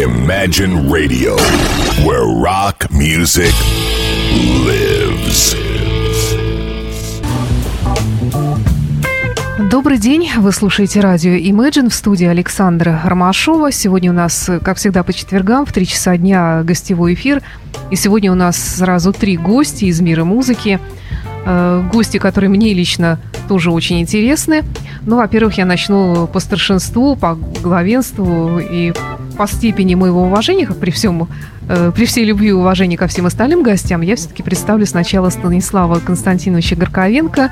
Imagine Radio, where rock music lives. Добрый день, вы слушаете радио Imagine в студии Александра Ромашова. Сегодня у нас, как всегда, по четвергам в 3 часа дня гостевой эфир. И сегодня у нас сразу три гости из мира музыки. Э, гости, которые мне лично тоже очень интересны. Ну, во-первых, я начну по старшинству, по главенству и по степени моего уважения, как при всем, э, при всей любви и уважении ко всем остальным гостям, я все-таки представлю сначала Станислава Константиновича Горковенко.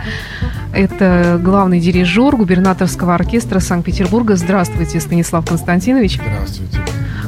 Это главный дирижер губернаторского оркестра Санкт-Петербурга. Здравствуйте, Станислав Константинович. Здравствуйте.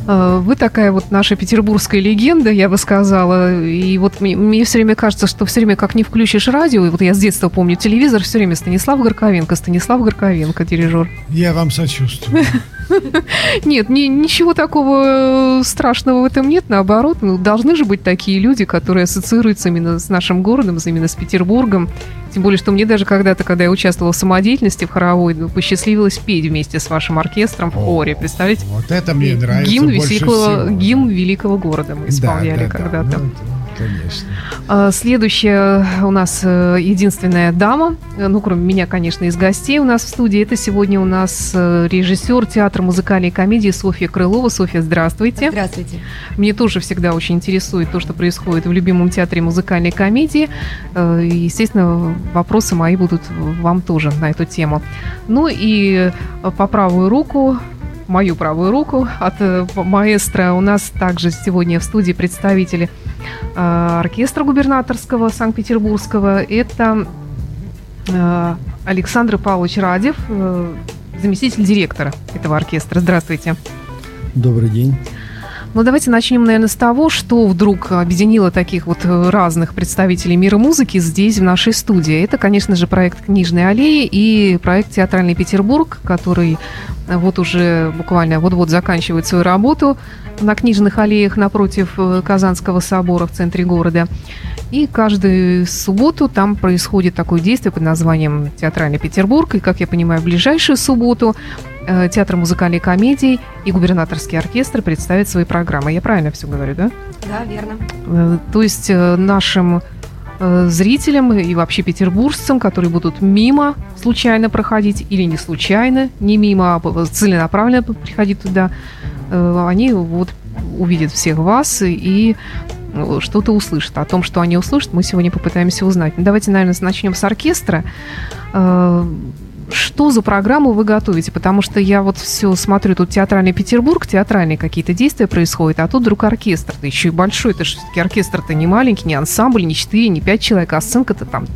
Э, вы такая вот наша петербургская легенда, я бы сказала. И вот мне, мне все время кажется, что все время как не включишь радио, и вот я с детства помню телевизор, все время Станислав Горковенко, Станислав Горковенко, дирижер. Я вам сочувствую. Нет, ни, ничего такого э, страшного в этом нет, наоборот. Ну, должны же быть такие люди, которые ассоциируются именно с нашим городом, именно с Петербургом. Тем более, что мне даже когда-то, когда я участвовала в самодеятельности в хоровой, ну, посчастливилось петь вместе с вашим оркестром в хоре. Представляете? Вот это мне нравится гимн всего. гимн великого города мы исполняли Да, да, да. когда-то. Ну, это, Конечно. А, Следующая у нас э, единственная дама, э, ну, кроме меня, конечно, из гостей у нас в студии, это сегодня у нас э, режиссер театра музыкальной комедии Софья Крылова. Софья, здравствуйте. Здравствуйте. Мне тоже всегда очень интересует то, что происходит в любимом театре музыкальной комедии. Естественно, вопросы мои будут вам тоже на эту тему. Ну и по правую руку мою правую руку от э, маэстро. У нас также сегодня в студии представители э, оркестра губернаторского Санкт-Петербургского. Это э, Александр Павлович Радев, заместитель директора этого оркестра. Здравствуйте. Добрый день. Ну, давайте начнем, наверное, с того, что вдруг объединило таких вот э, разных представителей мира музыки здесь, в нашей студии. Это, конечно же, проект «Книжной аллеи» и проект «Театральный Петербург», который вот уже буквально вот-вот заканчивает свою работу на книжных аллеях напротив э, Казанского собора в центре города. И каждую субботу там происходит такое действие под названием «Театральный Петербург». И, как я понимаю, в ближайшую субботу Театр музыкальной комедии и губернаторский оркестр представят свои программы. Я правильно все говорю, да? Да, верно. Э, То есть э, нашим э, зрителям и вообще петербуржцам, которые будут мимо случайно проходить или не случайно, не мимо, а целенаправленно приходить туда, э, они вот увидят всех вас и э, что-то услышат. О том, что они услышат, мы сегодня попытаемся узнать. Ну, давайте, наверное, начнем с оркестра. Что за программу вы готовите? Потому что я вот все смотрю, тут театральный Петербург, театральные какие-то действия происходят, а тут вдруг оркестр, да еще и большой, это же все-таки оркестр-то не маленький, не ансамбль, не 4, не 5 человек, а сценка-то там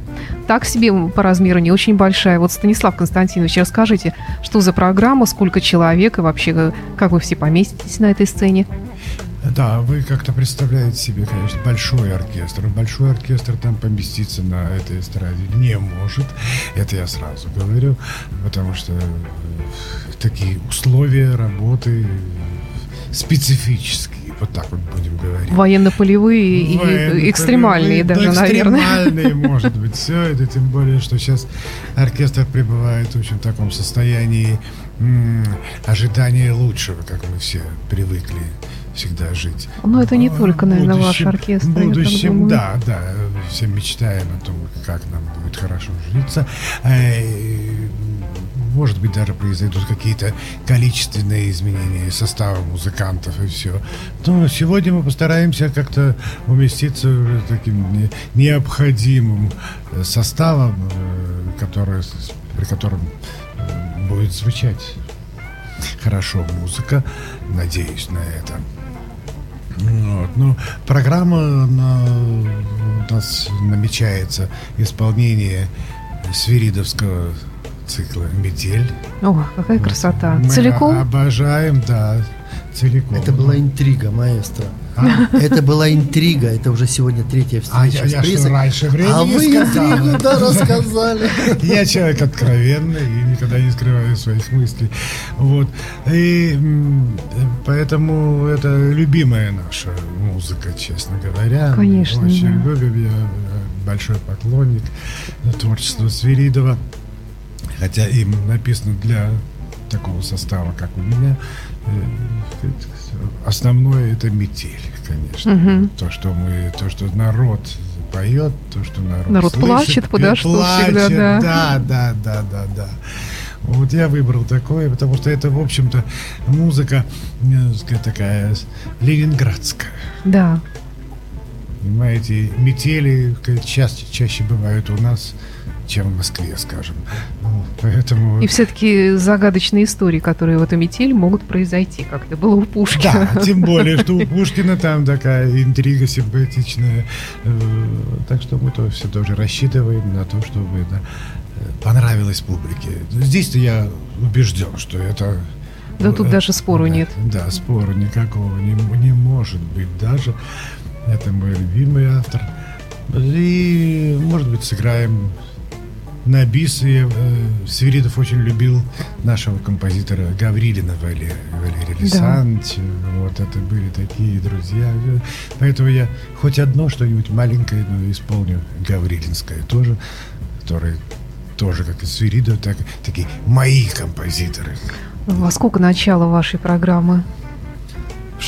так себе по размеру не очень большая. Вот, Станислав Константинович, расскажите, что за программа, сколько человек и вообще э, как вы все поместитесь на этой сцене? Да, вы как-то представляете себе, конечно, большой оркестр. Большой оркестр там поместиться на этой эстраде не может. Это я сразу говорю, потому что э, такие условия работы специфические. Вот так вот будем говорить. Военно-полевые и Военно-полевые, экстремальные да, даже, наверное. Экстремальные, может быть, все это, тем более, что сейчас оркестр пребывает в очень таком состоянии м, ожидания лучшего, как мы все привыкли всегда жить. Но это не А, только, наверное, ваш будущем- оркестр, я В так будущем, да, да, все мечтаем о том, как нам будет хорошо житься. Э, Может быть, даже произойдут какие-то количественные изменения состава музыкантов и все. Но сегодня мы постараемся как-то уместиться таким не- необходимым э, составом, э, который, при котором будет звучать хорошо музыка. Надеюсь на это. Вот. Ну, программа она, у нас намечается исполнение свиридовского цикла «Метель». О, какая красота. Мы Целиком? обожаем, да, целиком. Это была интрига, маэстро. А? Это была интрига. Это уже сегодня третья А встреча я, с я что, прессой. раньше времени А вы сказал? интригу, да, рассказали. Я человек откровенный и никогда не скрываю своих мыслей. Вот. И поэтому это любимая наша музыка, честно говоря. Конечно, Очень да. любим. Я э, большой поклонник творчества Свиридова. Хотя им написано для такого состава, как у меня. э, основное это метель, конечно. Мгм. То, что мы, то, что народ поет, то, что народ, Народ слышит, плачет, что плачет, всегда, да. да, да, да, да, да. Вот я выбрал такое, потому что это, в общем-то, музыка, э, такая ленинградская. Да. Понимаете, метели чаще, чаще бывают у нас, чем в Москве, скажем. Поэтому... И все-таки загадочные истории, которые в эту метель могут произойти, как это было у Пушкина. Да, тем более, что у Пушкина там такая интрига симпатичная. Э, Так что мы то все тоже рассчитываем на то, чтобы да, э, понравилось публике. Здесь-то я убежден, что это... Да тут э, даже спору да, нет. Да, спора никакого не, не может быть даже. Это мой любимый автор. И, может быть, сыграем на бис. И, э, Свиридов очень любил нашего композитора Гаврилина Валерия, Валерия Александровича. Вот это были такие друзья. Поэтому я хоть одно что-нибудь маленькое, но исполню Гаврилинское тоже, который тоже, как и Свиридов, так, такие мои композиторы. Во сколько начало вашей программы?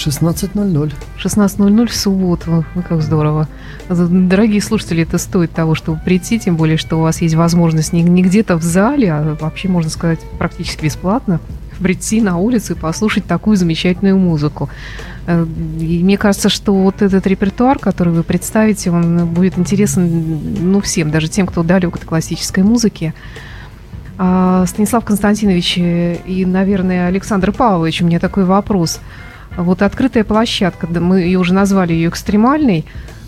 В 16.00. 16.00 в субботу. Ну, как здорово. Дорогие слушатели, это стоит того, чтобы прийти, тем более, что у вас есть возможность не, не где-то в зале, а вообще, можно сказать, практически бесплатно прийти на улицу и послушать такую замечательную музыку. Э, И мне кажется, что вот этот репертуар, который вы представите, он будет интересен ну, всем, даже тем, кто далек от классической музыки. А, Станислав Константинович и, наверное, Александр Павлович, у меня такой вопрос. Вот открытая площадка, мы ее уже назвали ее экстремальной,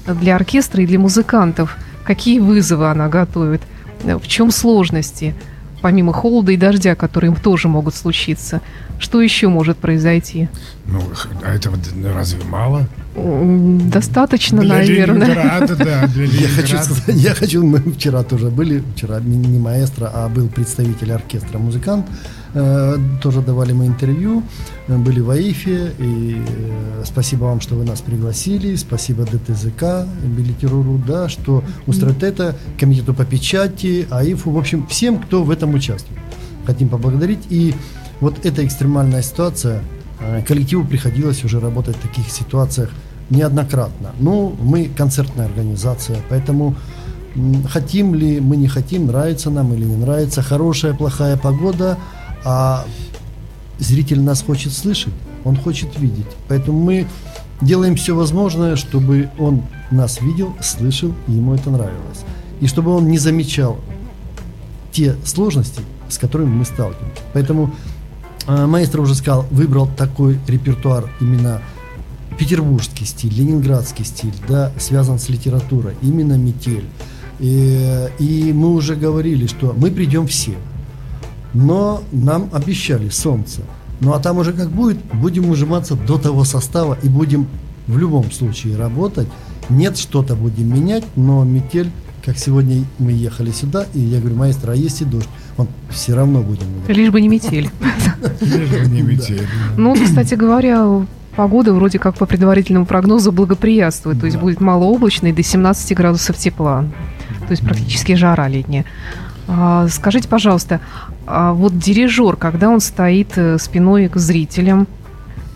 э, для оркестра и для музыкантов. Какие вызовы она готовит? Э, В чем сложности? Помимо холода и дождя, которые им тоже могут случиться. Что еще может произойти? Ну, а этого разве мало? Достаточно, для наверное. Ленинграда, да, для Я хочу Ленинграда. сказать, я хочу, мы вчера тоже были, вчера не маэстро, а был представитель оркестра, музыкант, Э, тоже давали мы интервью, э, были в АИФе, и э, спасибо вам, что вы нас пригласили, спасибо ДТЗК, билетеруру, да, что устроит это, комитету по печати, АИФу, в общем, всем, кто в этом участвует. Хотим поблагодарить, и вот эта экстремальная ситуация, э, коллективу приходилось уже работать в таких ситуациях неоднократно. Ну, мы концертная организация, поэтому хотим ли мы не хотим, нравится нам или не нравится, хорошая, плохая погода, а зритель нас хочет слышать, он хочет видеть. Поэтому мы делаем все возможное, чтобы он нас видел, слышал, и ему это нравилось. И чтобы он не замечал те сложности, с которыми мы сталкиваемся. Поэтому маэстро уже сказал, выбрал такой репертуар именно петербургский стиль, ленинградский стиль, да, связан с литературой, именно метель. И, и мы уже говорили, что мы придем все, но нам обещали солнце. Ну а там уже как будет, будем ужиматься до того состава и будем в любом случае работать. Нет, что-то будем менять, но метель, как сегодня мы ехали сюда, и я говорю, маэстро, а есть и дождь? Он все равно будем играть. Лишь бы не метель. Лишь бы не метель. Ну, кстати говоря, погода вроде как по предварительному прогнозу благоприятствует. То есть будет малооблачно и до 17 градусов тепла. То есть практически жара летняя. А, Скажите, пожалуйста, а вот дирижер, когда он стоит э, спиной к зрителям,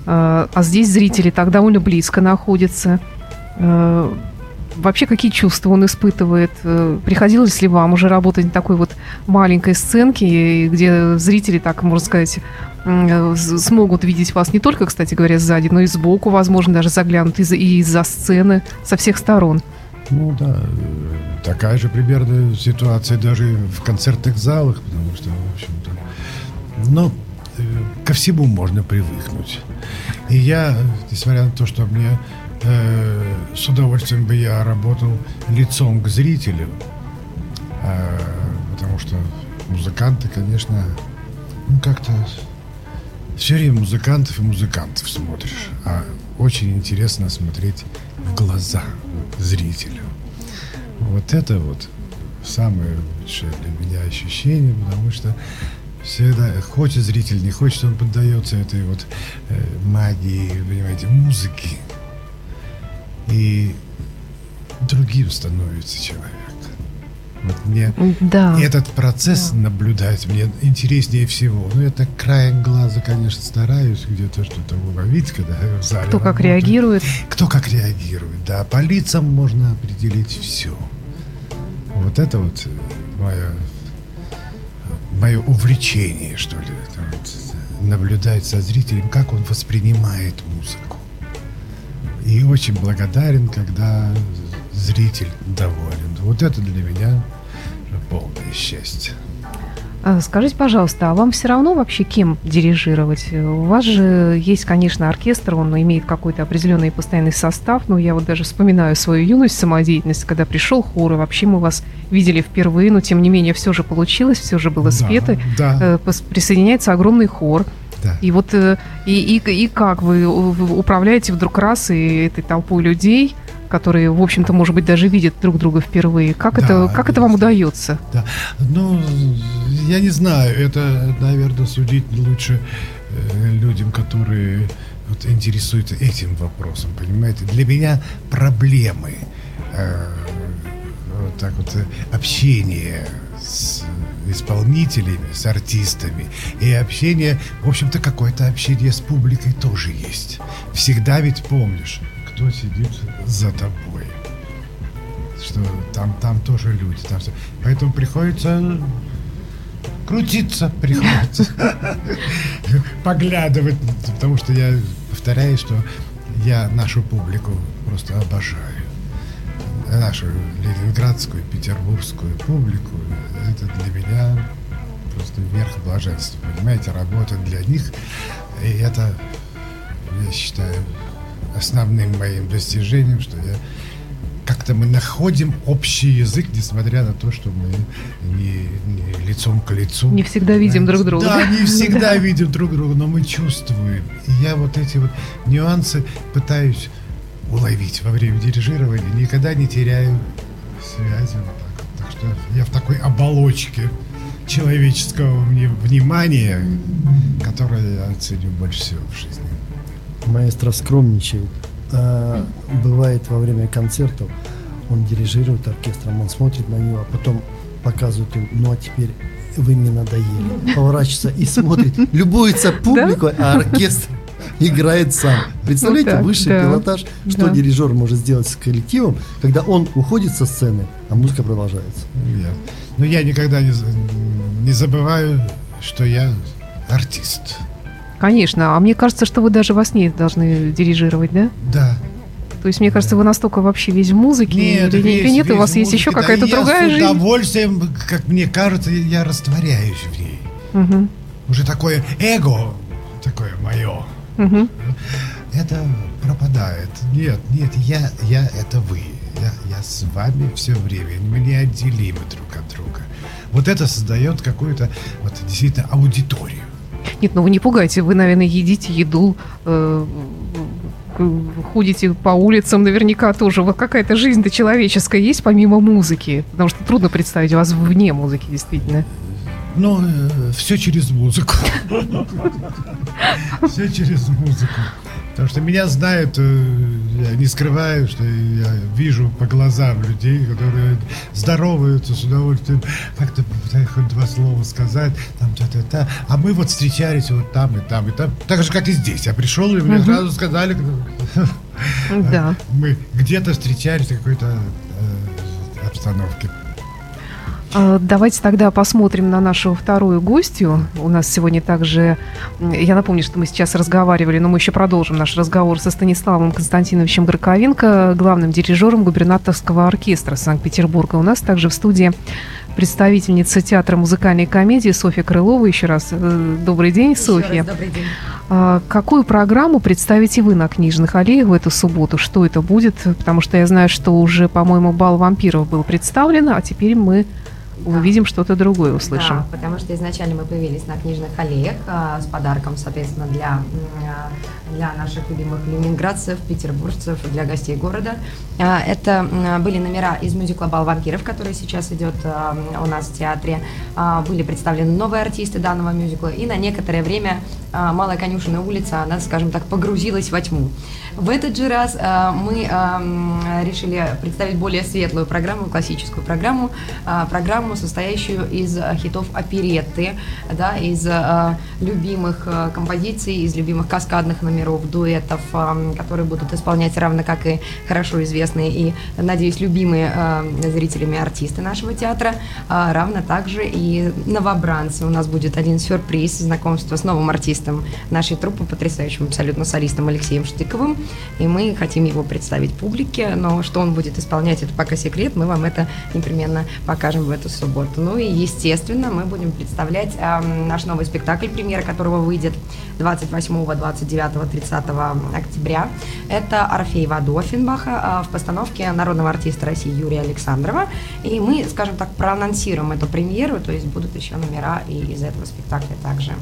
э, а здесь зрители так довольно близко находятся, э, вообще какие чувства он испытывает? Э, Приходилось ли вам уже работать на такой вот маленькой сценке, где зрители, так можно сказать, э, смогут видеть вас не только, кстати говоря, сзади, но и сбоку, возможно, даже заглянут и из-за сцены, со всех сторон. Ну да, э, такая же примерно ситуация даже в концертных залах, потому что, в общем-то, но э, ко всему можно привыкнуть. И я, несмотря на то, что мне э, с удовольствием бы я работал лицом к зрителю, э, потому что музыканты, конечно, ну как-то все время музыкантов и музыкантов смотришь, а очень интересно смотреть в глаза зрителю. Вот это вот самое лучшее для меня ощущение, потому что всегда, хочет зритель, не хочет, он поддается этой вот э, магии, понимаете, музыки. И другим становится человек. Вот мне Да. этот процесс наблюдать мне интереснее всего. Ну, это краем глаза, конечно, стараюсь где-то что-то уловить, когда я в зале Кто как работаю. реагирует. Кто как реагирует, да. По лицам можно определить все. Вот это вот мое, мое увлечение, что ли. это вот наблюдать со зрителем, как он воспринимает музыку. И очень благодарен, когда зритель доволен. Вот это для меня полное счастье. А, Скажите, пожалуйста, а вам все равно вообще кем дирижировать? Э, У вас же есть, конечно, оркестр, он имеет какой-то определенный постоянный состав, но я вот даже вспоминаю свою юность, самодеятельность, когда пришел хор, и вообще мы вас видели впервые, но тем не менее все же получилось, все же было Да, спето. да. Э, пос- Присоединяется огромный хор. Да. И вот э, и, и, и как вы управляете вдруг раз и этой толпой людей, которые, в общем-то, может быть, даже видят друг друга впервые? Как, Да, это, как это вам удается? Да. Ну, я не знаю, это, наверное, судить лучше э, людям, которые вот, интересуются этим вопросом, понимаете? Для меня проблемы э, вот так вот э, общение с исполнителями, с артистами и общение, в общем-то, какое-то общение с публикой тоже есть. Всегда ведь помнишь, кто сидит за тобой что там, там тоже люди. Там всё. Поэтому приходится крутиться, приходится поглядывать, потому что я повторяю, что я нашу публику просто обожаю. Нашу ленинградскую, петербургскую публику. Это для меня просто верх блаженства. Понимаете, работать для них. И это, я считаю, основным моим достижением, что я как-то мы находим общий язык, несмотря на то, что мы не, не лицом к лицу. Не всегда видим друг друга. Да, не всегда Да. видим друг друга, но мы чувствуем. И я вот эти вот нюансы пытаюсь уловить во время дирижирования, никогда не теряю связи. Вот так, вот. так что я в такой оболочке человеческого мне внимания, которое я ценю больше всего в жизни. Маэстро скромничает. А, бывает во время концертов, он дирижирует оркестром, он смотрит на него, а потом показывает им, ну а теперь вы мне надоели. Поворачивается и смотрит, любуется публикой, а оркестр играет сам. Представляете, Вот так, высший да. пилотаж, что Да. дирижер может сделать с коллективом, когда он уходит со сцены, а музыка продолжается. Нет. Но я никогда не, не забываю, что я артист. Конечно, а мне кажется, что вы даже во сне должны дирижировать, да? Да. То есть, мне кажется, вы настолько вообще весь в музыке, или, или весь- нет, у весь вас есть еще да, какая-то я другая с жизнь. удовольствием, как мне кажется, я растворяюсь в ней. Мгм, Уже такое эго, такое мое, мгм. это пропадает. Нет, нет, я, я это вы. Я, я с вами все время. Мы неотделимы друг от друга. Вот это создает какую-то вот действительно аудиторию. Нет, ну вы не пугайте, вы, наверное, едите еду, э, ходите по улицам, наверняка тоже. Вот какая-то жизнь-то человеческая есть помимо музыки? Потому что трудно представить вас вне музыки, действительно. Но все через музыку. Все через музыку. Потому что меня знают, э, я не скрываю, что я вижу по глазам людей, которые здороваются с удовольствием, как-то хоть два слова сказать, там та-та-та. А мы вот встречались вот там и там и там. Так же, как и здесь. Я пришел, и мне сразу сказали, Да. мы где-то встречались в какой-то э, обстановке. А, Давайте тогда посмотрим на нашу вторую гостью. У нас сегодня также, я напомню, что мы сейчас разговаривали, но мы еще продолжим наш разговор со Станиславом Константиновичем Горковенко, главным дирижером губернаторского оркестра Санкт-Петербурга. У нас также в студии представительница театра музыкальной комедии Софья Крылова. Еще раз э, добрый день, Еще Софья. раз добрый день. А Какую программу представите вы на книжных аллеях в эту субботу? Что это будет? Потому что я знаю, что уже, по-моему, бал вампиров был представлен, а теперь мы увидим что-то другое, услышим. Да, потому что изначально мы появились на книжных аллеях а, с подарком, соответственно, для, для наших любимых ленинградцев, петербуржцев, для гостей города. А, Это были номера из мюзикла «Бал вампиров», который сейчас идет а, у нас в театре. Были представлены новые артисты данного мюзикла, и на некоторое время Малая Конюшина улица, она, скажем так, погрузилась во тьму. В этот же раз мы решили представить более светлую программу, классическую программу, программу, состоящую из хитов оперетты, да, из любимых композиций, из любимых каскадных номеров, дуэтов, которые будут исполнять равно как и хорошо известные и, надеюсь, любимые зрителями артисты нашего театра, равно также и новобранцы. У нас будет один сюрприз, знакомство с новым артистом нашей труппы, потрясающим абсолютно солистом Алексеем Штыковым и мы хотим его представить публике, но что он будет исполнять, это пока секрет, мы вам это непременно покажем в эту субботу. Ну и, естественно, мы будем представлять э, наш новый спектакль, премьера которого выйдет 28, 29, 30 октября. Это «Орфей Ваду» Оффенбаха э, в постановке народного артиста России Юрия Александрова. И мы, скажем так, проанонсируем эту премьеру, то есть будут еще номера и из этого спектакля также.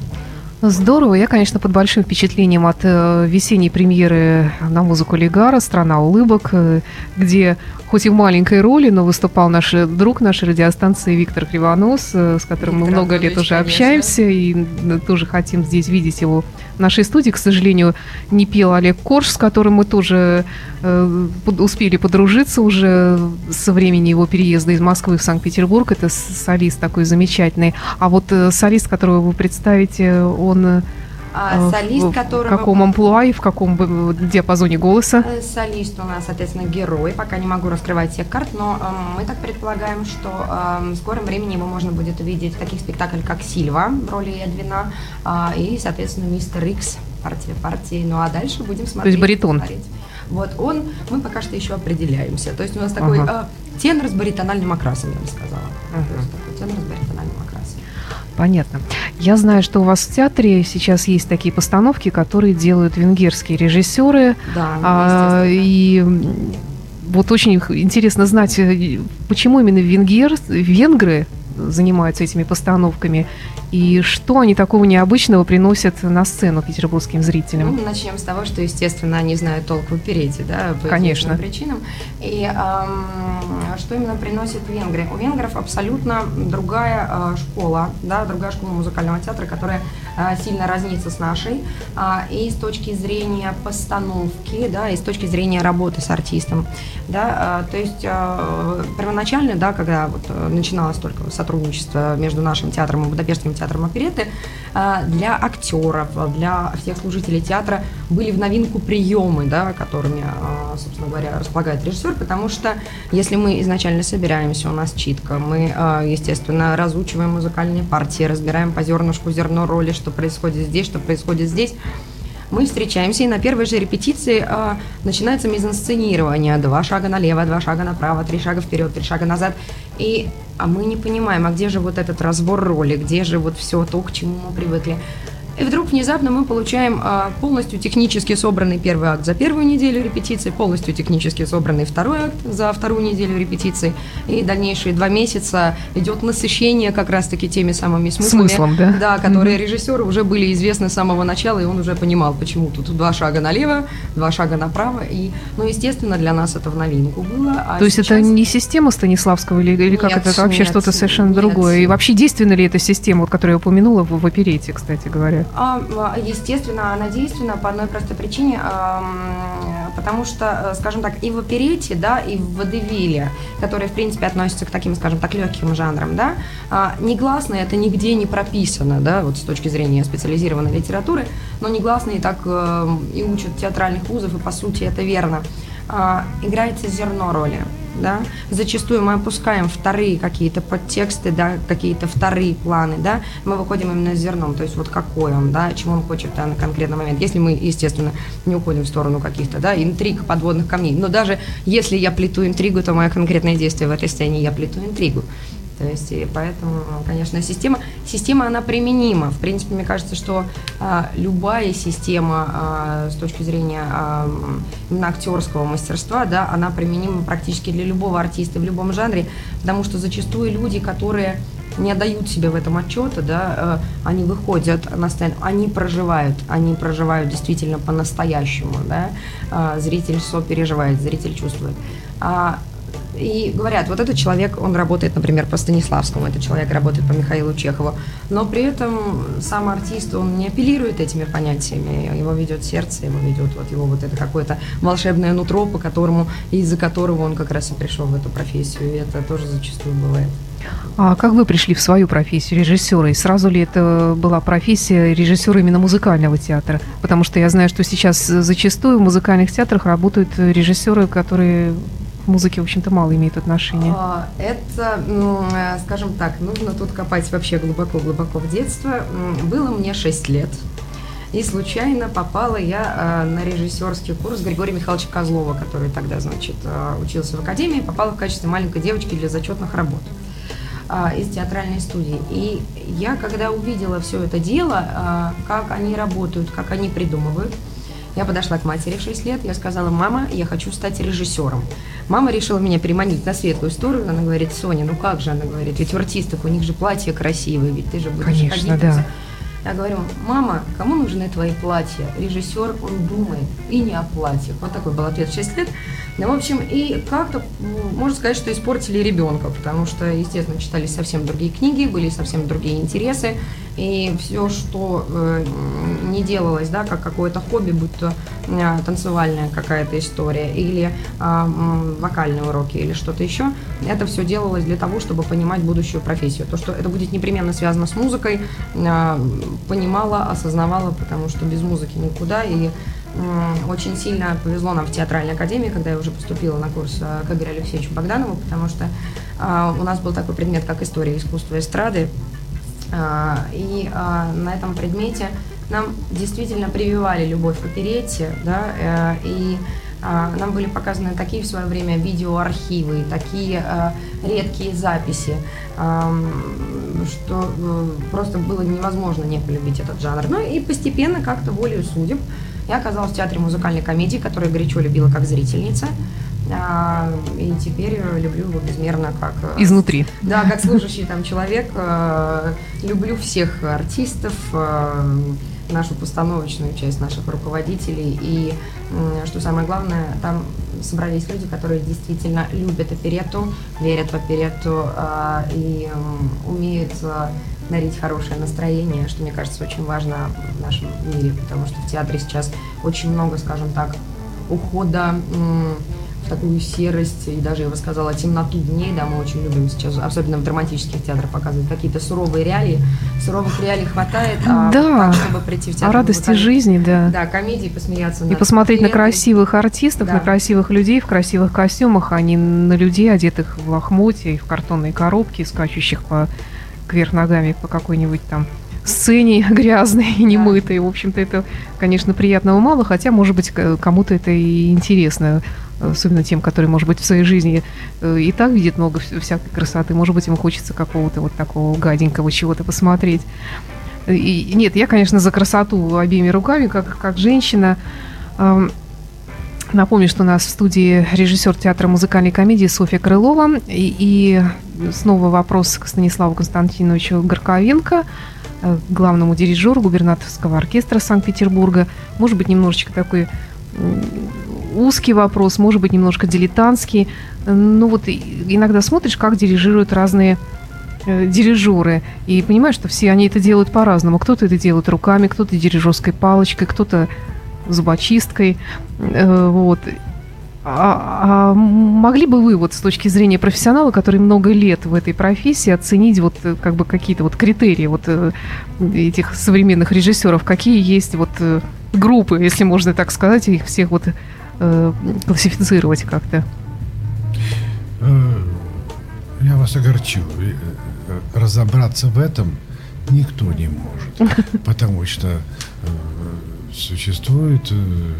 Здорово. Я, конечно, под большим впечатлением от э, весенней премьеры на музыку Легара «Страна улыбок», э, где хоть и в маленькой роли, но выступал наш друг нашей радиостанции Виктор Кривонос, э, с которым Виктор мы много лет уже конечно. общаемся и тоже хотим здесь видеть его в нашей студии. К сожалению, не пел Олег Корж, с которым мы тоже э, успели подружиться уже со времени его переезда из Москвы в Санкт-Петербург. Это солист такой замечательный. А вот э, солист, которого вы представите, он а, э, солист, которого... В каком амплуа и в каком диапазоне голоса? Э, солист у нас, соответственно, герой. Пока не могу раскрывать всех карт, но э, мы так предполагаем, что э, в скором времени его можно будет увидеть в таких спектаклях, как «Сильва» в роли Эдвина э, и, соответственно, «Мистер Икс» партия партии. Ну а дальше будем смотреть. То есть баритон. Смотреть. Вот он, мы пока что еще определяемся. То есть у нас такой ага. э, тенор с баритональным окрасом, я бы сказала. Ага. То есть такой тенор с баритональным окрасом. Понятно. Я знаю, что у вас в театре сейчас есть такие постановки, которые делают венгерские режиссеры. Да, а, и вот очень интересно знать, э, почему именно венгер, венгры занимаются этими постановками и что они такого необычного приносят на сцену петербургским зрителям? Ну, начнем с того, что, естественно, они знают толк в оперете, да, по Конечно. причинам. И эм, что именно приносит венгры? У венгров абсолютно другая э, школа, да, другая школа музыкального театра, которая сильно разнится с нашей, э, и с точки зрения постановки, да, и с точки зрения работы с артистом, да, э, то есть э, первоначально, да, когда вот э, начиналось только сотрудничество между нашим театром и Будапештским театром опереты, а, для актеров, для всех служителей театра были в новинку приемы, да, которыми, а, собственно говоря, располагает режиссер, потому что если мы изначально собираемся, у нас читка, мы, а, естественно, разучиваем музыкальные партии, разбираем по зернышку зерно роли, что происходит здесь, что происходит здесь, мы встречаемся, и на первой же репетиции э, начинается мизансценирование. Два шага налево, два шага направо, три шага вперед, три шага назад. И а мы не понимаем, а где же вот этот разбор роли, где же вот все то, к чему мы привыкли. И вдруг внезапно мы получаем а, полностью технически собранный первый акт за первую неделю репетиции, полностью технически собранный второй акт за вторую неделю репетиции. И дальнейшие два месяца идет насыщение как раз-таки теми самыми смыслами, Смыслом, да? Да, которые mm-hmm. режиссеру уже были известны с самого начала, и он уже понимал, почему тут два шага налево, два шага направо. И, ну, естественно, для нас это в новинку было. А То есть это не система Станиславского или, или как нет, это, вообще что-то совершенно нет. другое? И вообще действенна ли эта система, вот, которую я упомянула в, в оперете, кстати говоря? А, естественно, она действенна по одной простой причине, потому что, э, скажем так, и в оперете, да, и в водевиле, которые, в принципе, относятся к таким, скажем так, легким жанрам, да, а, негласно это нигде не прописано, да, вот с точки зрения специализированной литературы, но негласно и так э, и учат театральных вузов, и по сути это верно. А, играется зерно роли да, зачастую мы опускаем вторые какие-то подтексты, да, какие-то вторые планы, да, мы выходим именно с зерном, то есть вот какой он, да, чего он хочет да, на конкретный момент, если мы, естественно, не уходим в сторону каких-то, да, интриг, подводных камней, но даже если я плету интригу, то мое конкретное действие в этой сцене, я плету интригу, то есть, и поэтому, конечно, система, система, она применима. В принципе, мне кажется, что а, любая система а, с точки зрения а, актерского мастерства, да, она применима практически для любого артиста в любом жанре, потому что зачастую люди, которые не отдают себе в этом отчета, да, э, они выходят на сцену, они проживают, они проживают действительно по-настоящему, да, э, зритель сопереживает, зритель чувствует. А и говорят, вот этот человек, он работает, например, по Станиславскому, этот человек работает по Михаилу Чехову, но при этом сам артист, он не апеллирует этими понятиями, его ведет сердце, его ведет вот его вот это какое-то волшебное нутро, по которому, из-за которого он как раз и пришел в эту профессию, и это тоже зачастую бывает. А как вы пришли в свою профессию режиссера? И сразу ли это была профессия режиссера именно музыкального театра? Потому что я знаю, что сейчас зачастую в музыкальных театрах работают режиссеры, которые музыке, в общем-то, мало имеют отношения. А, это, э, скажем так, нужно тут копать вообще глубоко-глубоко в детство. Было мне 6 лет. И случайно попала я э, на режиссерский курс Григория Михайловича Козлова, который тогда, значит, э, учился в академии, попала в качестве маленькой девочки для зачетных работ из театральной студии. И я, когда увидела все это дело, как они работают, как они придумывают, я подошла к матери в 6 лет, я сказала, мама, я хочу стать режиссером. Мама решила меня переманить на светлую сторону, она говорит, Соня, ну как же, она говорит, ведь у артистов у них же платья красивые, ведь ты же будешь Конечно, ходить. Да. Я говорю, мама, кому нужны твои платья? Режиссер, он думает и не о платьях. Вот такой был ответ в 6 лет. Ну, в общем, и как-то, можно сказать, что испортили ребенка, потому что, естественно, читались совсем другие книги, были совсем другие интересы, и все, что э, не делалось, да, как какое-то хобби, будь то э, танцевальная какая-то история или э, вокальные уроки или что-то еще, это все делалось для того, чтобы понимать будущую профессию. То, что это будет непременно связано с музыкой, э, понимала, осознавала, потому что без музыки никуда, и очень сильно повезло нам в театральной академии, когда я уже поступила на курс э, к Игорю Алексеевичу Богданову, потому что э, у нас был такой предмет, как история искусства эстрады. Э, и на этом предмете нам действительно прививали любовь к оперете, да, и нам были показаны такие в свое время видеоархивы, такие редкие записи, что просто было невозможно не полюбить этот жанр. Ну и постепенно, как-то волею судеб, я оказалась в театре музыкальной комедии, которую горячо любила как зрительница. А, и теперь люблю его безмерно как... Э, Изнутри. Да, как служащий там человек. Э, люблю всех артистов, э, нашу постановочную часть наших руководителей. И, что самое главное, там собрались люди, которые действительно любят оперетту, верят в оперетту и умеют дарить хорошее настроение, что, мне кажется, очень важно в нашем мире, потому что в театре сейчас очень много, скажем так, ухода в такую серость, и даже, я бы сказала, темноту дней, да, мы очень любим сейчас, особенно в драматических театрах, показывать какие-то суровые реалии. Суровых реалий хватает, а да, так, чтобы прийти в театр... О радости жизни, да. Да, комедии, посмеяться. И посмотреть на красивых артистов, да. на красивых людей в красивых костюмах, а не на людей, одетых в лохмотья и в картонные коробки, скачущих по кверх ногами по какой-нибудь там сцене грязной и немытой. В общем-то, это, конечно, приятного мало, хотя, может быть, кому-то это и интересно, особенно тем, которые, может быть, в своей жизни э, и так видят много всякой красоты. Может быть, ему хочется какого-то вот такого гаденького чего-то посмотреть. И, нет, я, конечно, за красоту обеими руками, как, как женщина. Напомню, что у нас в студии режиссер театра музыкальной комедии Софья Крылова. И, и снова вопрос к Станиславу Константиновичу Горковенко, э, главному дирижеру губернаторского оркестра Санкт-Петербурга. Может быть, немножечко такой узкий вопрос, может быть, немножко дилетантский. Ну вот иногда смотришь, как дирижируют разные э, дирижеры, и понимаешь, что все они это делают по-разному. Кто-то это делает руками, кто-то дирижерской палочкой, кто-то зубочисткой. Э, вот. А, а могли бы вы вот с точки зрения профессионала, который много лет в этой профессии, оценить вот э, как бы какие-то вот критерии вот э, этих современных режиссеров, какие есть вот группы, если можно так сказать, их всех вот классифицировать как-то? Я вас огорчу. Разобраться в этом никто не может, потому что существует... Э,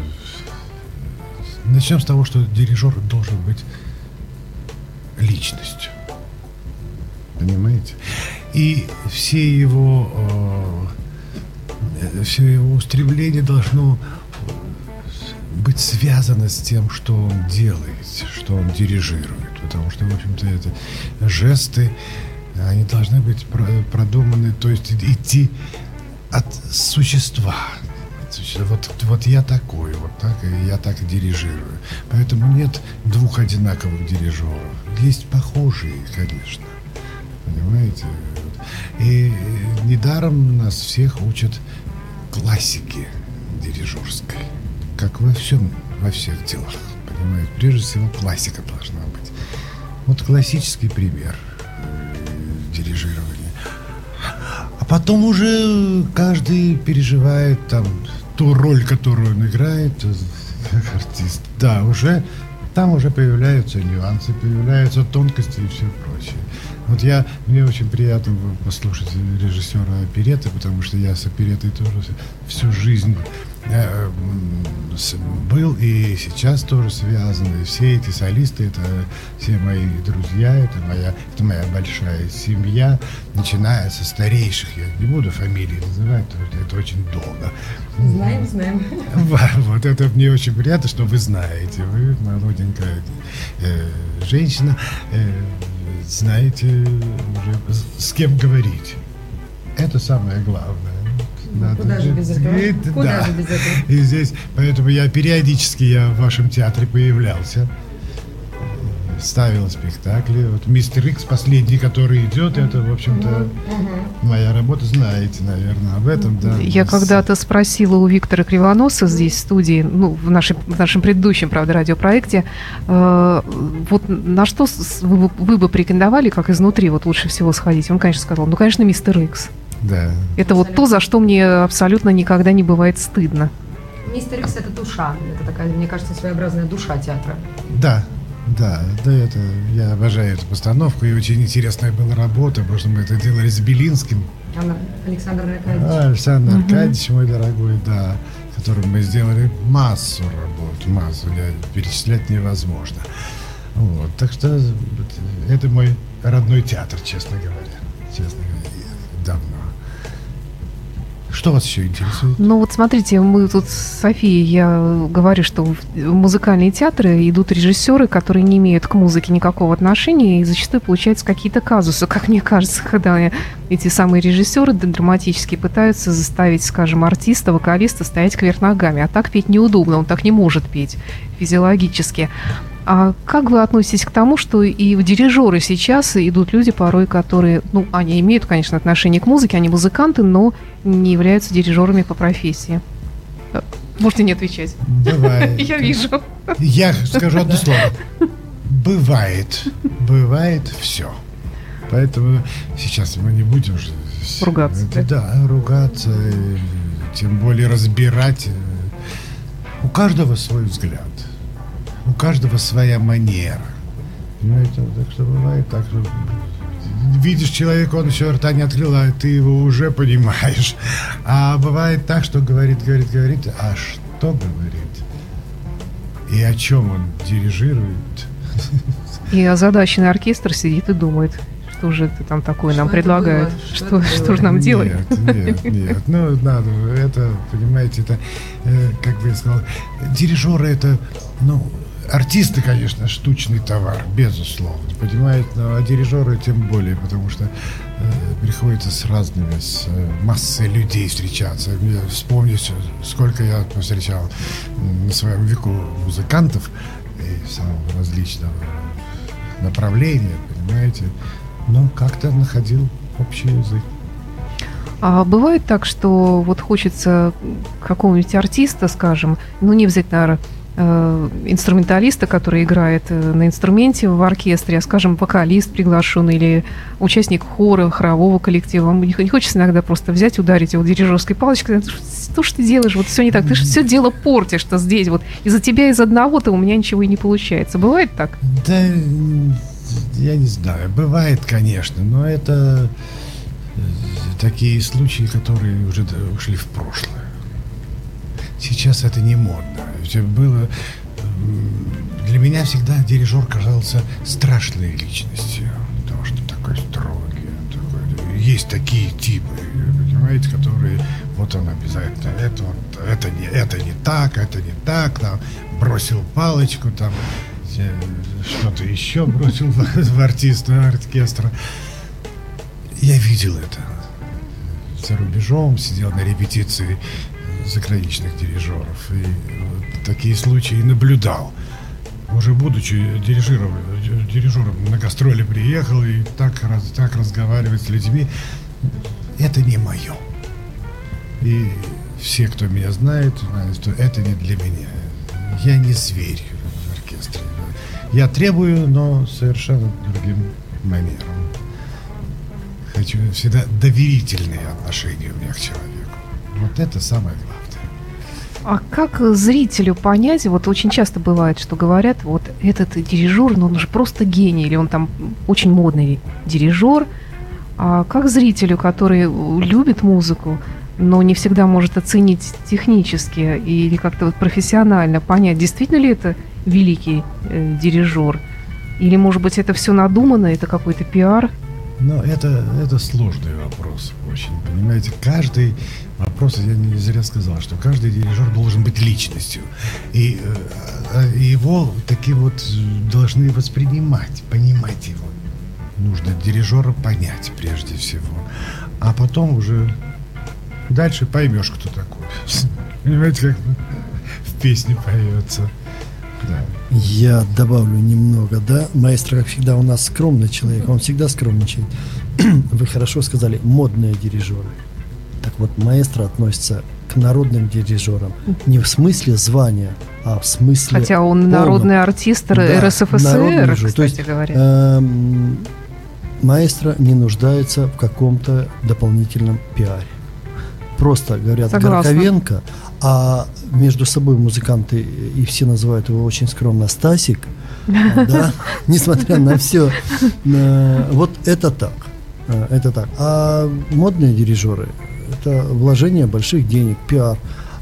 начнем с того, что дирижер должен быть личностью. Понимаете? И все его, э, все его устремление должно быть связано с тем, что он делает, что он дирижирует. Потому что, в общем-то, это жесты, они должны быть продуманы, то есть идти от существа, Вот, вот я такой, вот так, я так дирижирую. Поэтому нет двух одинаковых дирижеров. Есть похожие, конечно. Понимаете? И недаром нас всех учат классики дирижерской. Как во всем, во всех делах. Понимаете? Прежде всего классика должна быть. Вот классический пример э, дирижирования. А потом уже каждый переживает там ту роль, которую он играет, как артист. Да, уже там уже появляются нюансы, появляются тонкости и все прочее. Вот я, мне очень приятно послушать режиссера опереты, потому что я с оперетой тоже всю жизнь э, был и сейчас тоже связан. И все эти солисты, это все мои друзья, это моя, это моя большая семья, начиная со старейших. Я не буду фамилии называть, это, это очень долго. Знаем, знаем. Вот это мне очень приятно, что вы знаете. Вы молоденькая э, женщина. Э, знаете уже с кем говорить. Это самое главное. Надо Куда же без этого? Это, Куда да. же без этого? И здесь, поэтому я периодически я в вашем театре появлялся ставил спектакли. Вот «Мистер Икс» последний, который идет, это, в общем-то, моя работа, знаете, наверное, об этом, да. Я когда-то спросила у Виктора Кривоноса здесь в студии, ну, в, нашей, в нашем предыдущем, правда, радиопроекте, э, вот на что вы, вы бы порекомендовали, как изнутри вот лучше всего сходить? Он, конечно, сказал, ну, конечно, «Мистер Икс». Да. Это вот то, за что мне абсолютно никогда не бывает стыдно. Мистер Икс это душа. Это такая, мне кажется, своеобразная душа театра. Да, да, да, это я обожаю эту постановку, и очень интересная была работа, потому что мы это делали с Белинским. Александр Аркадьевич. А, Александр угу. Аркадьевич, мой дорогой, да, которым мы сделали массу работ, массу, перечислять невозможно. Вот, так что это мой родной театр, честно говоря, честно говоря, давно. Что вас еще интересует? Ну вот смотрите, мы тут с Софией, я говорю, что в музыкальные театры идут режиссеры, которые не имеют к музыке никакого отношения, и зачастую получаются какие-то казусы, как мне кажется, когда эти самые режиссеры драматически пытаются заставить, скажем, артиста, вокалиста стоять кверх ногами, а так петь неудобно, он так не может петь физиологически. А как вы относитесь к тому, что и в дирижеры сейчас идут люди порой, которые, ну, они имеют, конечно, отношение к музыке, они музыканты, но не являются дирижерами по профессии? Можете не отвечать. Давай. Я вижу. Я скажу одно слово. Бывает. Бывает все. Поэтому сейчас мы не будем же... Ругаться. Да, да ругаться. Тем более разбирать. У каждого свой взгляд у каждого своя манера. Понимаете, так что бывает так, что видишь человека, он еще рта не открыл, а ты его уже понимаешь. А бывает так, что говорит, говорит, говорит, а что говорит? И о чем он дирижирует? И озадаченный оркестр сидит и думает, что же ты там такое нам предлагает? Что, что, что же нам делать? Нет, нет, нет. Ну, надо, это, понимаете, это, э, как бы я сказал, дирижеры это, ну, Артисты, конечно, штучный товар, безусловно, понимаете, но а дирижеры тем более, потому что э, приходится с разными, с э, массой людей встречаться. Вспомню, сколько я встречал на своем веку музыкантов и самого различного направления, понимаете, но как-то находил общий язык. А бывает так, что вот хочется какого-нибудь артиста, скажем, ну не обязательно инструменталиста, который играет э, на инструменте в оркестре, а, скажем, вокалист приглашенный или участник хора, хорового коллектива. Вам не хочется иногда просто взять, ударить его дирижерской палочкой, что ж ты делаешь, вот все не так, ты же все дело портишь, что здесь вот из-за тебя, из одного-то у меня ничего и не получается. Бывает так? Да, я не знаю, бывает, конечно, но это э, такие случаи, которые уже ушли в прошлое. Сейчас это не модно. Было... Для меня всегда дирижер казался страшной личностью. Потому что такой строгий. Такой, есть такие типы, понимаете, которые... Вот он обязательно это, вот, это, не, это не так, это не так, там, бросил палочку, там, э, что-то еще бросил в артиста, оркестра. Я видел это за рубежом, сидел на репетиции заграничных дирижеров. И вот такие случаи наблюдал. Уже будучи дирижером, на гастроли приехал и так, раз, так разговаривать с людьми, это не мое. И все, кто меня знает, знают, что это не для меня. Я не зверь в оркестре. Я требую, но совершенно другим манером. Хочу всегда доверительные отношения у меня к человеку. Вот это самое главное. А как зрителю понять, вот очень часто бывает, что говорят, вот этот дирижер, ну он же просто гений, или он там очень модный дирижер, а как зрителю, который любит музыку, но не всегда может оценить технически или как-то вот профессионально понять, действительно ли это великий э, дирижер, или, может быть, это все надумано, это какой-то пиар? Но это, это сложный вопрос очень, понимаете. Каждый вопрос, я не зря сказал, что каждый дирижер должен быть личностью. И э, его такие вот должны воспринимать, понимать его. Нужно дирижера понять прежде всего. А потом уже дальше поймешь, кто такой. Понимаете, как в песне поется. Да. Я добавлю немного, да. Маэстро, как всегда, у нас скромный человек, он всегда скромничает. Вы хорошо сказали, модные дирижеры. Так вот, маэстро относится к народным дирижерам. Не в смысле звания, а в смысле... Хотя он полном. народный артист да, РСФСР, кстати То есть, говоря. Э, маэстро не нуждается в каком-то дополнительном пиаре. Просто говорят Согласна. Горковенко, а между собой музыканты, и все называют его очень скромно Стасик, да, несмотря на все. Э, вот это так. Э, это так. А модные дирижеры – это вложение больших денег, пиар.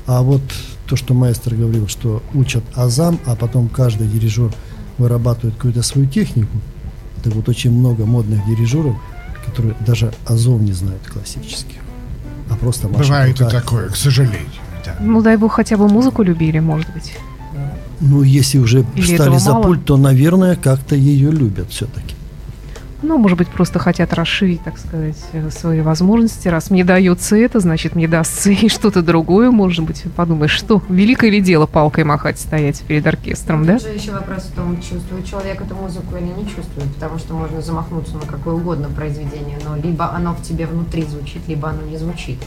А вот то, что маэстро говорил, что учат азам, а потом каждый дирижер вырабатывает какую-то свою технику, так вот очень много модных дирижеров, которые даже азов не знают классических, а просто Бывает и такое, к сожалению. Да. Ну, дай бог, хотя бы музыку любили, может быть. Ну, если уже Или встали за мало? пульт, то, наверное, как-то ее любят все-таки. Ну, может быть, просто хотят расширить, так сказать, свои возможности. Раз мне дается это, значит, мне дастся и что-то другое. Может быть, подумаешь, что великое ли дело палкой махать, стоять перед оркестром, да? Же еще вопрос в том, чувствует человек эту музыку или не чувствует, потому что можно замахнуться на какое угодно произведение, но либо оно в тебе внутри звучит, либо оно не звучит.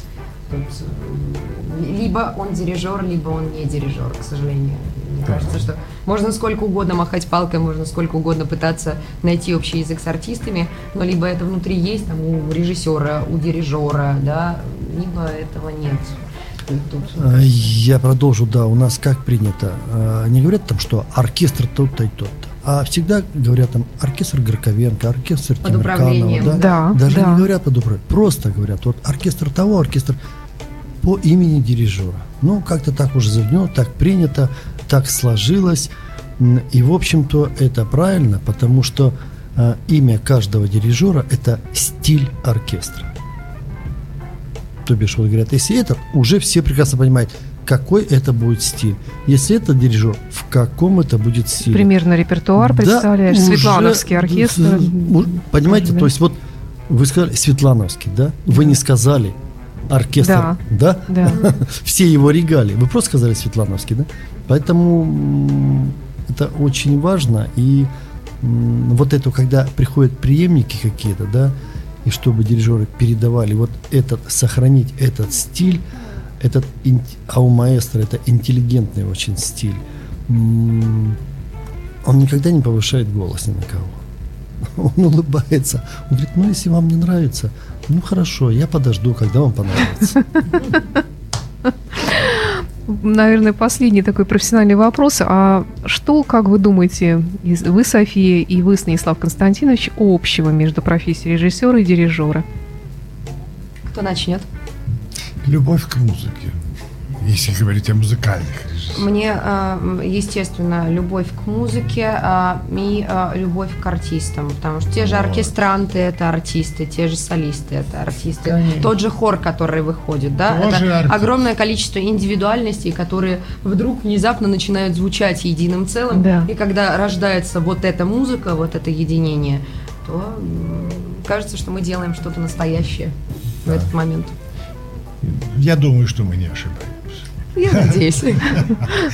Тут либо он дирижер, либо он не дирижер, к сожалению. Мне кажется, что можно сколько угодно махать палкой, можно сколько угодно пытаться найти общий язык с артистами, но либо это внутри есть там, у режиссера, у дирижера, да, либо этого нет. А, я продолжу, да, у нас как принято. А, не говорят там, что оркестр тот-то и тот-то. А всегда говорят там оркестр Горковенко, оркестр под Тимирканова. Да? Да, Даже да. не говорят под управлением, просто говорят, вот оркестр того, оркестр по имени дирижера. Ну, как-то так уже заведено, так принято, так сложилось. И, в общем-то, это правильно, потому что э, имя каждого дирижера – это стиль оркестра. То бишь, вот говорят, если это, уже все прекрасно понимают, какой это будет стиль. Если это дирижер, в каком это будет стиле. Примерно репертуар представляешь, да, Светлановский оркестр. Понимаете, то есть вот вы сказали Светлановский, да? Вы не сказали оркестр, да? Да. Все его регалии. Вы просто сказали Светлановский, да? Поэтому это очень важно. И вот это, когда приходят преемники какие-то, да, и чтобы дирижеры передавали вот этот, сохранить этот стиль, этот, а у маэстро это интеллигентный очень стиль. Он никогда не повышает голос ни на кого. Он улыбается. Он говорит, ну, если вам не нравится, ну, хорошо, я подожду, когда вам понравится. Наверное, последний такой профессиональный вопрос. А что, как вы думаете, вы, София, и вы, Станислав Константинович, общего между профессией режиссера и дирижера? Кто начнет? Любовь к музыке, если говорить о музыкальных мне, э, естественно, любовь к музыке э, и э, любовь к артистам, потому что те же оркестранты – это артисты, те же солисты – это артисты, Конечно. тот же хор, который выходит, да, Тоже это артист. огромное количество индивидуальностей, которые вдруг внезапно начинают звучать единым целым, да. и когда рождается вот эта музыка, вот это единение, то кажется, что мы делаем что-то настоящее да. в этот момент. Я думаю, что мы не ошибаемся. Я надеюсь.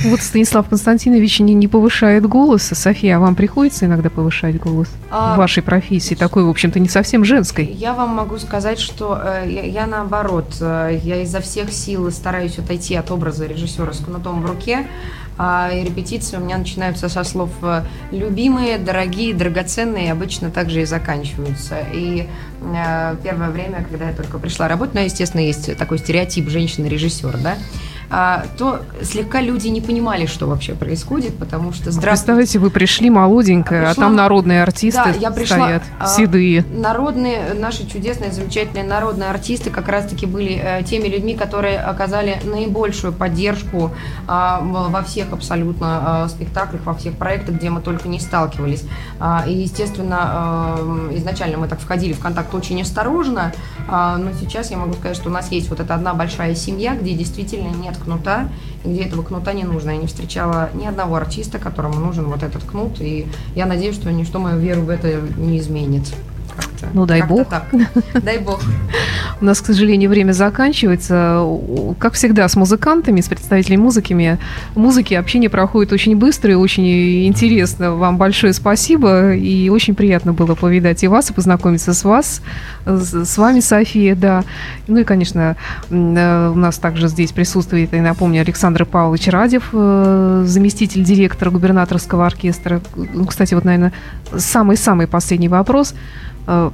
Вот Станислав Константинович не, не повышает голос. София, а вам приходится иногда повышать голос А, в вашей профессии, такой, в общем-то, не совсем женской? Я вам могу сказать, что э, я, я наоборот, э, я изо всех сил стараюсь отойти от образа режиссера с кнутом в руке, а и репетиции у меня начинаются со слов э, «любимые», «дорогие», «драгоценные», обычно также и заканчиваются. И э, первое время, когда я только пришла работать, ну, естественно, есть такой стереотип женщины-режиссер, да, то слегка люди не понимали, что вообще происходит, потому что здравствуйте. Представляете, вы пришли молоденькая, Пришла- а там народные артисты Да, я пришла, стоят, а, седые. Народные, наши чудесные, замечательные народные артисты как раз-таки были э, теми людьми, которые оказали наибольшую поддержку а, во всех абсолютно а, спектаклях, во всех проектах, где мы только не сталкивались. А, и, естественно, э, изначально мы так входили в контакт очень осторожно, а, но сейчас я могу сказать, что у нас есть вот эта одна большая семья, где действительно нет кнута, где этого кнута не нужно. Я не встречала ни одного артиста, которому нужен вот этот кнут, и я надеюсь, что ничто мою веру в это не изменит. Как-то- Ну, дай как-то бог. так. Дай бог. У нас, к сожалению, время заканчивается. Как всегда, с музыкантами, с представителями музыки, музыки общение проходит очень быстро и очень интересно. Вам большое спасибо. И очень приятно было повидать и вас, и познакомиться с вас, с вами, София, да. Ну и, конечно, э, у нас также здесь присутствует, и напомню, Александр Павлович Радев, э, заместитель директора губернаторского оркестра. Ну, Кстати, вот, наверное, самый-самый последний вопрос. Э,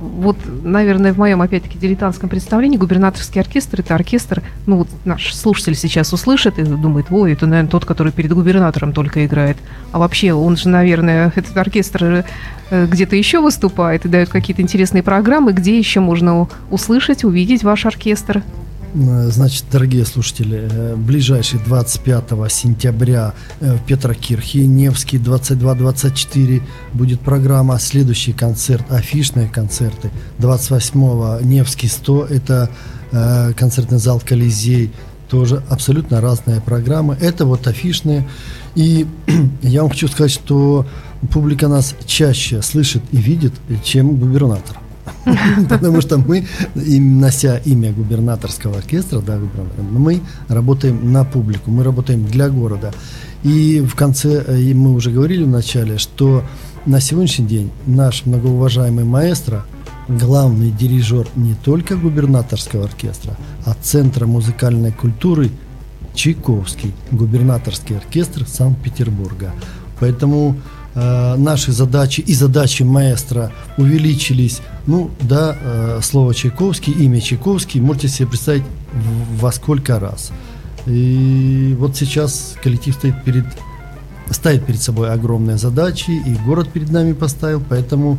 вот, наверное, в моем, опять-таки, дилетантском представлении губернаторский оркестр – это оркестр, ну, вот наш слушатель сейчас услышит и думает, ой, это, наверное, тот, который перед губернатором только играет. А вообще, он же, наверное, этот оркестр э, где-то еще выступает и дает какие-то интересные программы, где еще можно услышать, увидеть ваш оркестр. Э, Значит, дорогие слушатели, э, ближайший 25 сентября э, в Петрокирхе, Невский 22-24 будет программа. Следующий концерт, афишные концерты. 28 Невский 100, это э, концертный зал Колизей. Тоже абсолютно разные программы. Это вот афишные. И я вам хочу сказать, что публика нас чаще слышит и видит, чем губернатор. Потому что мы, нося имя губернаторского оркестра, да, мы работаем на публику, мы работаем для города. И в конце, э, и мы уже говорили в начале, что на сегодняшний день наш многоуважаемый маэстро, главный дирижер не только губернаторского оркестра, а Центра музыкальной культуры Чайковский, губернаторский оркестр Санкт-Петербурга. Поэтому э, наши задачи и задачи маэстро увеличились. Ну, да, э, слово Чайковский, имя Чайковский, можете себе представить во сколько раз. И вот сейчас коллектив стоит перед ставит перед собой огромные задачи, и город перед нами поставил, поэтому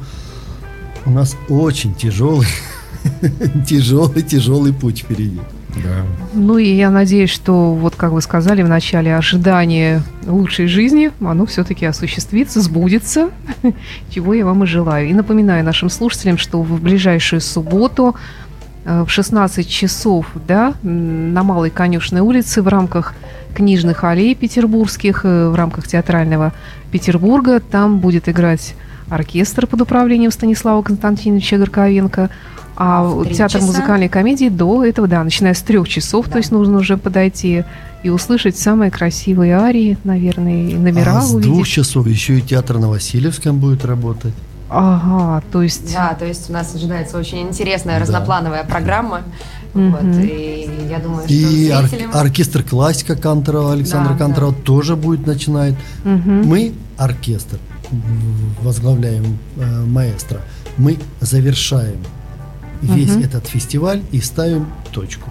у нас очень тяжелый, тяжелый, тяжелый путь впереди. Да. Ну и я надеюсь, что, вот как вы сказали в начале, ожидание лучшей жизни, оно все-таки осуществится, сбудется, чего я вам и желаю. И напоминаю нашим слушателям, что в ближайшую субботу э, в 16 часов да, на Малой Конюшной улице в рамках книжных аллей петербургских, э, в рамках театрального Петербурга, там будет играть оркестр под управлением Станислава Константиновича Горковенко, а театр часа? музыкальной комедии до этого, да, начиная с трех часов, то Да. есть нужно уже подойти и услышать самые красивые арии, наверное, и номера а с увидеть. двух часов еще и театр на Васильевском будет работать. Ага, то есть... Да, то есть у нас ожидается очень интересная Да. разноплановая программа. Вот, и я думаю, что И ор- зрителям... оркестр классика Канторова, Александра Да, Канторова тоже будет начинать. мгм. Мы оркестр, возглавляем э, маэстро, мы завершаем весь Мгм. этот фестиваль и ставим точку.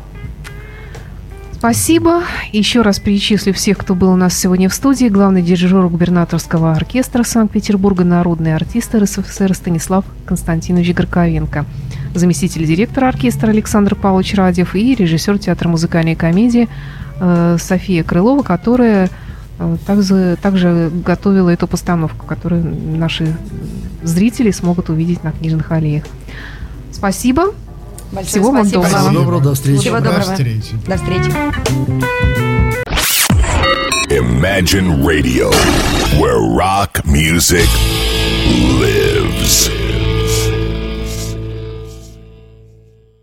Спасибо. Еще раз перечислю всех, кто был у нас сегодня в студии. Главный дирижер губернаторского оркестра Санкт-Петербурга, народный артист РСФСР Станислав Константинович Горковенко, заместитель директора оркестра Александр Павлович Радев и режиссер театра музыкальной комедии э, София Крылова, которая э, также, также готовила эту постановку, которую наши зрители смогут увидеть на книжных аллеях. Спасибо. Большое всего вам спасибо доброго. Всего доброго, до встречи. Всего До доброго. встречи. До встречи. Imagine Radio, where rock music lives.